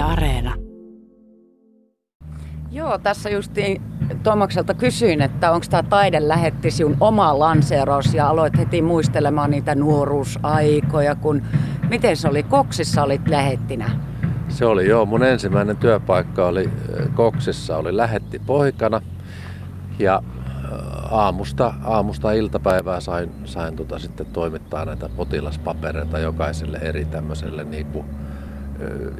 Yle Areena. Joo, tässä justiin Tomakselta kysyin, että onko tämä taide lähetti sinun oma lanseeraus ja aloit heti muistelemaan niitä nuoruusaikoja, kun miten se oli, Koksissa olit lähettinä? Se oli joo, mun ensimmäinen työpaikka oli Koksissa, oli lähetti poikana ja aamusta, aamusta iltapäivää sain, sain tota sitten toimittaa näitä potilaspapereita jokaiselle eri tämmöiselle niin kuin,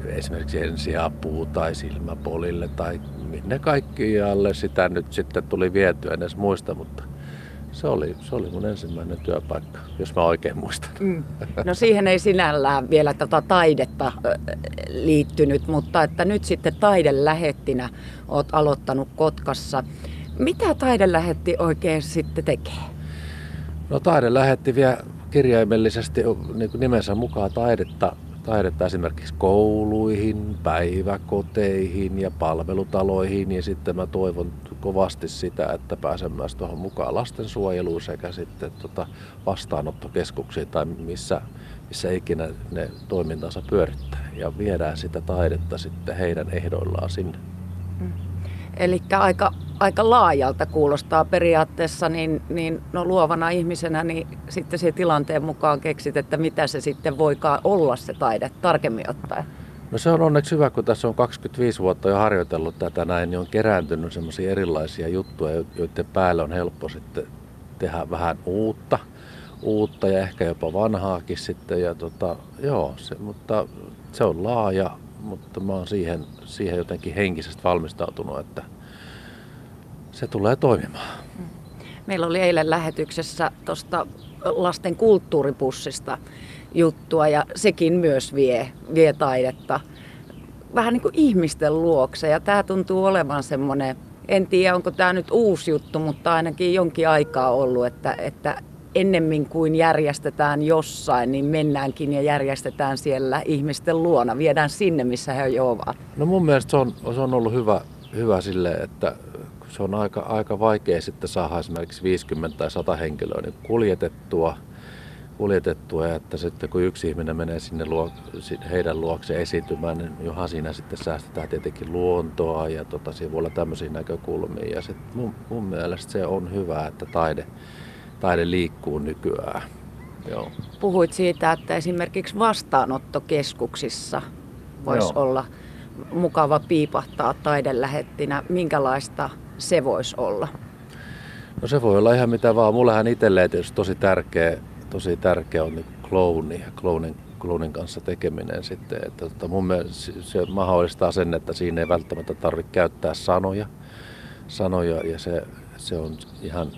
esimerkiksi ensiapuu tai silmäpolille tai minne kaikkialle sitä nyt sitten tuli vietyä, en edes muista, mutta se oli, se oli mun ensimmäinen työpaikka, jos mä oikein muistan. Mm. No siihen ei sinällään vielä tätä taidetta liittynyt, mutta että nyt sitten taidelähettinä oot aloittanut Kotkassa. Mitä taidelähetti oikein sitten tekee? No taidelähetti vie kirjaimellisesti niin nimensä mukaan taidetta taidetta esimerkiksi kouluihin, päiväkoteihin ja palvelutaloihin. Ja sitten mä toivon kovasti sitä, että pääsen myös tuohon mukaan lastensuojeluun sekä sitten tota vastaanottokeskuksiin tai missä, missä ikinä ne toimintansa pyörittää. Ja viedään sitä taidetta sitten heidän ehdoillaan sinne. Mm. Eli aika, aika laajalta kuulostaa periaatteessa, niin, niin no luovana ihmisenä niin sitten se tilanteen mukaan keksit, että mitä se sitten voikaan olla se taide tarkemmin ottaen. No se on onneksi hyvä, kun tässä on 25 vuotta jo harjoitellut tätä näin, niin on kerääntynyt semmoisia erilaisia juttuja, joiden päälle on helppo sitten tehdä vähän uutta, uutta ja ehkä jopa vanhaakin sitten. Ja tota, joo, se, mutta se on laaja, mutta mä oon siihen, siihen jotenkin henkisesti valmistautunut, että se tulee toimimaan. Mm. Meillä oli eilen lähetyksessä tuosta lasten kulttuuripussista juttua ja sekin myös vie, vie taidetta vähän niin kuin ihmisten luokse. Ja tämä tuntuu olevan semmoinen, en tiedä onko tämä nyt uusi juttu, mutta ainakin jonkin aikaa ollut, että, että ennemmin kuin järjestetään jossain, niin mennäänkin ja järjestetään siellä ihmisten luona. Viedään sinne, missä he jo ovat. No mun mielestä se on, se on ollut hyvä, hyvä sille, että se on aika, aika vaikea sitten saada esimerkiksi 50 tai 100 henkilöä niin kuljetettua, kuljetettua ja että sitten kun yksi ihminen menee sinne luo, heidän luokse esiintymään, niin johan siinä sitten säästetään tietenkin luontoa ja tota, siinä voi olla tämmöisiä näkökulmia. Ja sit mun, mun mielestä se on hyvä, että taide, taide liikkuu nykyään. Joo. Puhuit siitä, että esimerkiksi vastaanottokeskuksissa voisi olla mukava piipahtaa taidelähettinä. Minkälaista se voisi olla? No se voi olla ihan mitä vaan. Mullehän itselleen tietysti tosi tärkeä, tosi tärkeä on niin klouni ja kloonin, kloonin kanssa tekeminen sitten. Että, että mun mielestä se mahdollistaa sen, että siinä ei välttämättä tarvitse käyttää sanoja, sanoja ja se, se on ihan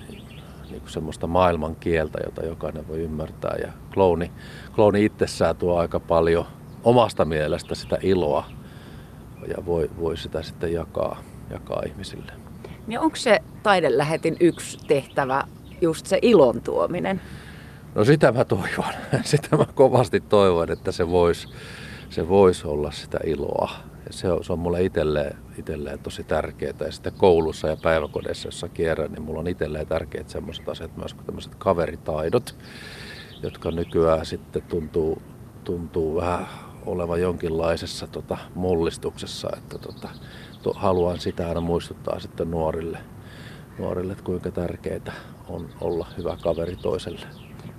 niin kuin semmoista maailman kieltä, jota jokainen voi ymmärtää. Ja klooni, klooni itsessään tuo aika paljon omasta mielestä sitä iloa ja voi, voi sitä sitten jakaa, jakaa ihmisille. Niin onko se taidelähetin yksi tehtävä just se ilon tuominen? No sitä mä toivon. Sitä mä kovasti toivon, että se voisi se vois olla sitä iloa. Ja se, on, se on mulle itselleen, itselleen tosi tärkeää. Ja sitten koulussa ja päiväkodissa, jossa kierrän, niin mulla on itselleen tärkeät sellaiset asiat myös kuin tämmöiset kaveritaidot, jotka nykyään sitten tuntuu, tuntuu vähän olevan jonkinlaisessa tota, mullistuksessa. Että tota, to, haluan sitä aina muistuttaa sitten nuorille, nuorille, että kuinka tärkeää on olla hyvä kaveri toiselle.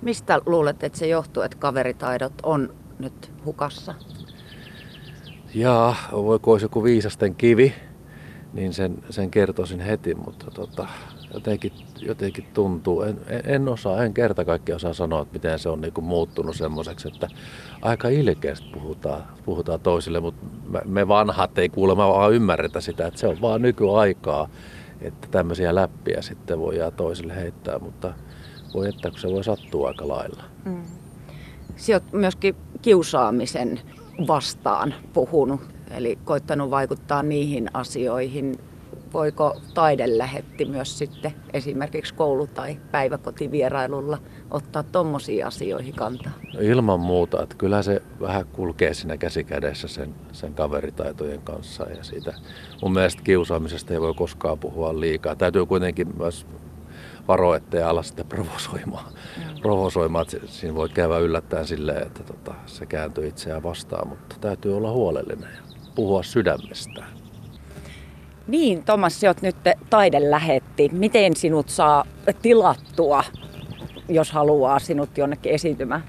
Mistä luulet, että se johtuu, että kaveritaidot on nyt hukassa? Jaa, voiko olisi joku viisasten kivi, niin sen, sen kertoisin heti, mutta tota, jotenkin, jotenkin tuntuu, en, en osaa, en kerta kaikkiaan osaa sanoa, että miten se on niin kuin muuttunut semmoiseksi, että aika ilkeästi puhutaan, puhutaan toisille, mutta me vanhat ei kuulemma vaan ymmärretä sitä, että se on vaan nykyaikaa, että tämmöisiä läppiä sitten voi jää toisille heittää, mutta voi että kun se voi sattua aika lailla. Mm. Sinä olet myöskin kiusaamisen vastaan puhunut, eli koittanut vaikuttaa niihin asioihin. Voiko taidelähetti myös sitten esimerkiksi koulu- tai päiväkotivierailulla ottaa tuommoisiin asioihin kantaa? No ilman muuta, että kyllä se vähän kulkee siinä käsikädessä sen, sen kaveritaitojen kanssa ja siitä mun mielestä kiusaamisesta ei voi koskaan puhua liikaa. Täytyy kuitenkin myös varoa, ettei ala sitten provosoimaan. Mm. provosoimaan. Että siinä voi käydä yllättäen silleen, että tota, se kääntyy itseään vastaan, mutta täytyy olla huolellinen. puhua sydämestään. Niin, Tomas, sä oot nyt taidelähetti. Miten sinut saa tilattua, jos haluaa sinut jonnekin esiintymään?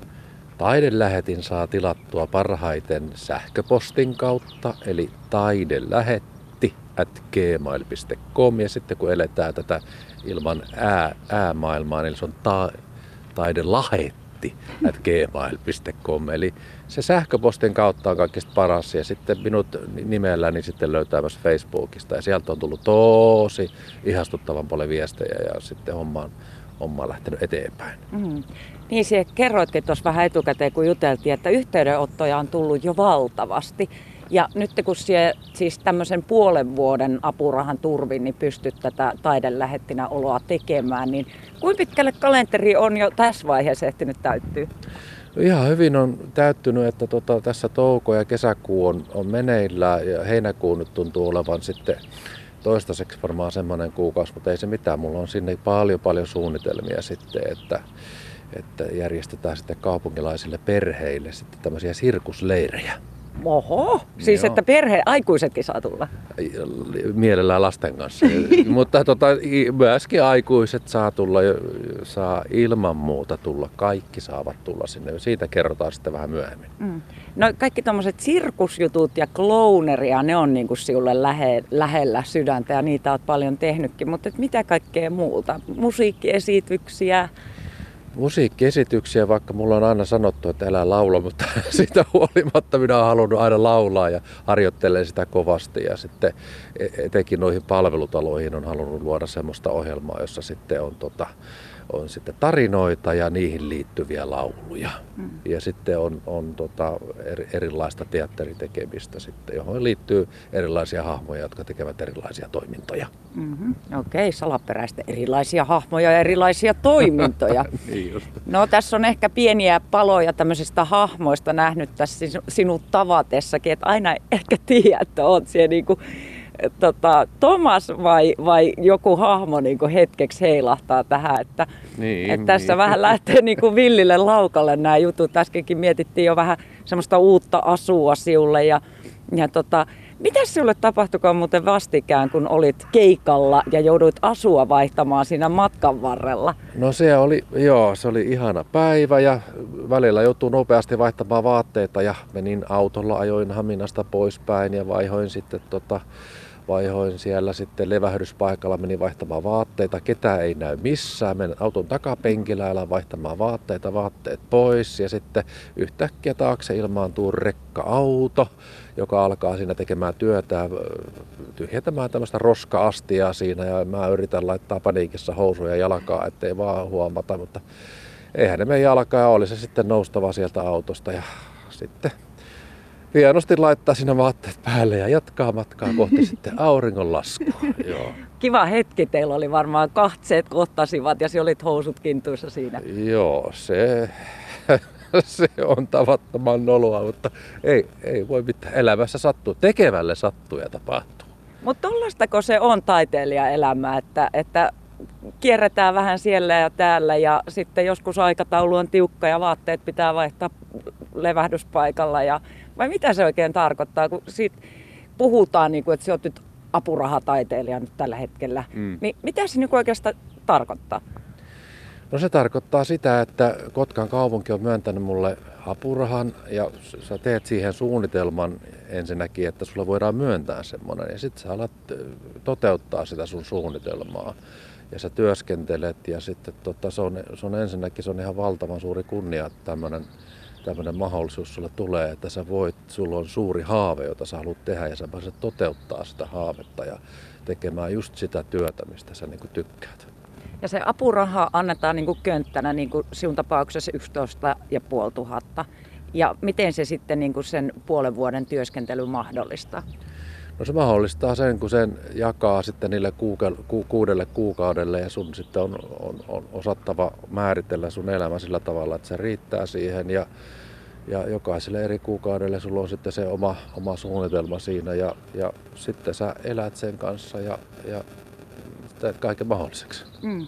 Taidelähetin saa tilattua parhaiten sähköpostin kautta, eli taidelähetti at gmail.com. Ja sitten kun eletään tätä ilman ää, äämaailmaa, niin se on ta, taidelahetti at gmail.com. Eli se sähköpostin kautta on kaikista paras ja sitten minut nimelläni sitten löytää myös Facebookista ja sieltä on tullut tosi ihastuttavan paljon viestejä ja sitten homma on, homma on lähtenyt eteenpäin. Mm. Niin se kerroitkin tuossa vähän etukäteen, kun juteltiin, että yhteydenottoja on tullut jo valtavasti. Ja nyt kun sie, siis tämmöisen puolen vuoden apurahan turvin niin pystyt tätä taidelähettinä oloa tekemään, niin kuinka pitkälle kalenteri on jo tässä vaiheessa ehtinyt täyttyä? Ihan hyvin on täyttynyt, että tota, tässä touko ja kesäkuu on, on meneillä ja heinäkuu nyt tuntuu olevan sitten toistaiseksi varmaan semmoinen kuukausi, mutta ei se mitään. Mulla on sinne paljon paljon suunnitelmia sitten, että, että järjestetään sitten kaupunkilaisille perheille sitten tämmöisiä sirkusleirejä. Oho, siis Joo. että perhe, aikuisetkin saa tulla? Mielellään lasten kanssa. Mutta tota, myöskin aikuiset saa tulla, saa ilman muuta tulla. Kaikki saavat tulla sinne. Siitä kerrotaan sitten vähän myöhemmin. Mm. No kaikki tuommoiset sirkusjutut ja clowneria, ne on niinku sinulle lähe, lähellä sydäntä ja niitä olet paljon tehnytkin. Mutta mitä kaikkea muuta? Musiikkiesityksiä, musiikkiesityksiä, vaikka mulla on aina sanottu, että älä laula, mutta siitä huolimatta minä olen halunnut aina laulaa ja harjoittelen sitä kovasti. Ja sitten e-, etenkin noihin palvelutaloihin on halunnut luoda semmoista ohjelmaa, jossa sitten on tota, on sitten tarinoita ja niihin liittyviä lauluja. Mm. Ja sitten on, on tota eri, erilaista teatteritekemistä, sitten, johon liittyy erilaisia hahmoja, jotka tekevät erilaisia toimintoja. Mm-hmm. Okei, okay, salaperäistä erilaisia hahmoja ja erilaisia toimintoja. niin just. No tässä on ehkä pieniä paloja tämmöisistä hahmoista nähnyt tässä sinut tavatessakin, että aina ehkä tiedät, että oot siellä niinku tota, Thomas vai, vai joku hahmo niin kuin hetkeksi heilahtaa tähän, että, niin, että tässä niin. vähän lähtee niin kuin villille laukalle nämä jutut. Äskenkin mietittiin jo vähän semmoista uutta asua siulle ja, ja tota, mitä sinulle tapahtukaan muuten vastikään, kun olit keikalla ja jouduit asua vaihtamaan siinä matkan varrella? No se oli, joo, se oli ihana päivä ja välillä joutuu nopeasti vaihtamaan vaatteita ja menin autolla, ajoin Haminasta poispäin ja vaihoin sitten tota, vaihoin siellä sitten levähdyspaikalla, menin vaihtamaan vaatteita, ketä ei näy missään, menen auton takapenkillä, älä vaihtamaan vaatteita, vaatteet pois ja sitten yhtäkkiä taakse ilmaantuu rekka-auto, joka alkaa siinä tekemään työtä, tyhjentämään tämmöistä roska-astiaa siinä ja mä yritän laittaa paniikissa housuja jalkaa, ettei vaan huomata, mutta eihän ne meidän jalkaa oli se sitten noustava sieltä autosta ja sitten hienosti laittaa sinne vaatteet päälle ja jatkaa matkaa kohti sitten auringonlaskua. Joo. Kiva hetki teillä oli varmaan kahtseet kohtasivat ja se olit housut kintuissa siinä. Joo, se, se on tavattoman noloa, mutta ei, ei voi mitään. Elämässä sattuu, tekevälle sattuu ja tapahtuu. Mutta tollastako se on taiteilijaelämä, että, että kierretään vähän siellä ja täällä ja sitten joskus aikataulu on tiukka ja vaatteet pitää vaihtaa levähdyspaikalla ja vai mitä se oikein tarkoittaa, kun siitä puhutaan, niin kuin, että sä oot nyt apurahataiteilija nyt tällä hetkellä. Mm. Niin mitä se niin oikeastaan tarkoittaa? No se tarkoittaa sitä, että Kotkan kaupunki on myöntänyt mulle apurahan ja sä teet siihen suunnitelman ensinnäkin, että sulle voidaan myöntää semmoinen ja sitten sä alat toteuttaa sitä sun suunnitelmaa ja sä työskentelet ja sitten tota, se, on, se on ensinnäkin se on ihan valtavan suuri kunnia, että tämmöinen tämmöinen mahdollisuus sulle tulee, että sä voit, sulla on suuri haave, jota sä haluat tehdä ja sä pääset toteuttaa sitä haavetta ja tekemään just sitä työtä, mistä sä niin tykkäät. Ja se apuraha annetaan niin kuin könttänä, niin kuin sinun tapauksessa 11 500. Ja miten se sitten niin kuin sen puolen vuoden työskentely mahdollistaa? No se mahdollistaa sen, kun sen jakaa sitten niille kuuke- ku- kuudelle kuukaudelle ja sun sitten on, on, on osattava määritellä sun elämä sillä tavalla, että se riittää siihen ja, ja jokaiselle eri kuukaudelle sulla on sitten se oma, oma siinä ja, ja sitten sä elät sen kanssa ja, ja teet kaiken mahdolliseksi. Mm.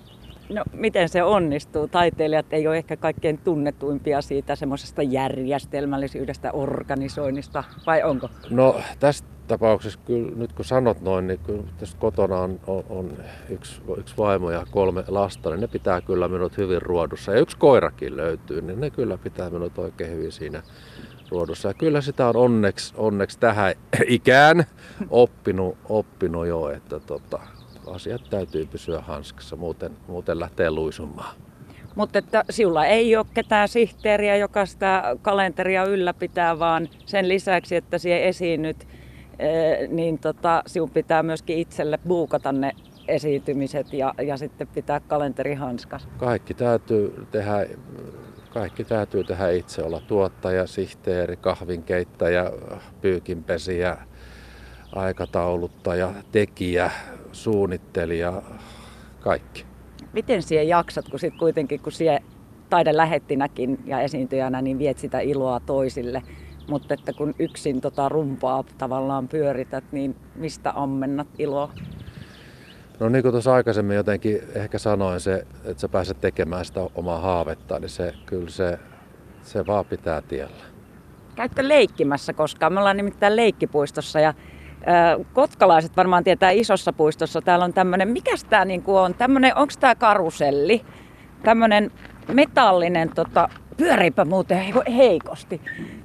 No miten se onnistuu? Taiteilijat ei ole ehkä kaikkein tunnetuimpia siitä semmoisesta järjestelmällisyydestä, organisoinnista, vai onko? No tässä tapauksessa kyllä nyt kun sanot noin, niin kyllä tässä kotona on, on, on yksi, yksi vaimo ja kolme lasta, niin ne pitää kyllä minut hyvin ruodussa. Ja yksi koirakin löytyy, niin ne kyllä pitää minut oikein hyvin siinä ruodussa. Ja kyllä sitä on onneksi, onneksi tähän ikään oppinut, oppinut jo, että tota, asiat täytyy pysyä hanskassa, muuten, muuten lähtee luisumaan. Mutta että sinulla ei ole ketään sihteeriä, joka sitä kalenteria ylläpitää, vaan sen lisäksi, että sinä esiinnyt, niin tota, sinun pitää myöskin itselle buukata ne esiintymiset ja, ja sitten pitää kalenteri hanskas. Kaikki täytyy tehdä kaikki täytyy tehdä itse, olla tuottaja, sihteeri, kahvinkeittäjä, pyykinpesiä, aikatauluttaja, tekijä, suunnittelija, kaikki. Miten siellä jaksat, kun sit kuitenkin kun siellä taidelähettinäkin ja esiintyjänä, niin viet sitä iloa toisille, mutta että kun yksin tota rumpaa tavallaan pyörität, niin mistä ammennat iloa? No niin kuin tuossa aikaisemmin jotenkin ehkä sanoin, se, että sä pääset tekemään sitä omaa haavetta, niin se, kyllä se, se vaan pitää tiellä. Käytkö leikkimässä koskaan? Me ollaan nimittäin leikkipuistossa ja äh, kotkalaiset varmaan tietää isossa puistossa. Täällä on tämmöinen, mikä tämä niinku on? Tämmönen, onko tämä karuselli? Tämmöinen metallinen, tota, pyöriipä muuten heikosti.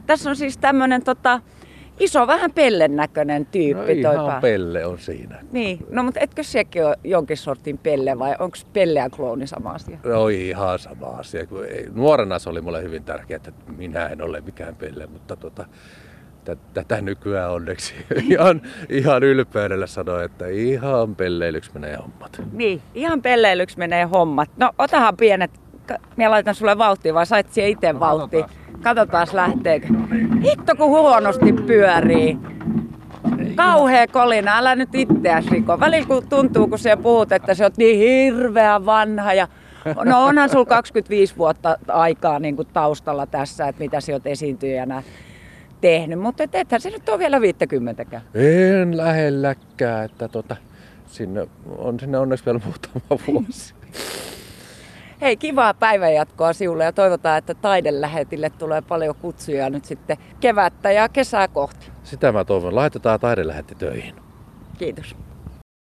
Tässä on siis tämmöinen tota, iso, vähän pellen näköinen tyyppi. No ihan pelle on siinä. Niin, no mutta etkö sekin ole jonkin sortin pelle vai onko pelle ja klooni sama asia? No ihan sama asia. Nuorena se oli mulle hyvin tärkeää, että minä en ole mikään pelle, mutta tota, tätä nykyään onneksi ihan, ihan ylpeydellä sanoi, että ihan pelleilyksi menee hommat. Niin, ihan pelleilyksi menee hommat. No otahan pienet, minä laitan sulle vauhtia vai sait siihen itse vauhtia? Katsotaan lähteekö. Hitto kun huonosti pyörii. Kauhea kolina, älä nyt itseäsi riko. Välillä kun tuntuu, kun siellä puhut, että sä oot niin hirveä vanha ja No onhan sulla 25 vuotta aikaa niin kuin taustalla tässä, että mitä sä oot esiintyjänä tehnyt, mutta et ethän se nyt ole vielä 50 En lähelläkään, että tota, sinne on sinne onneksi vielä muutama vuosi. Hei, kivaa päivänjatkoa sinulle ja toivotaan, että taidelähetille tulee paljon kutsuja nyt sitten kevättä ja kesää kohti. Sitä mä toivon. Laitetaan taidelähetti töihin. Kiitos.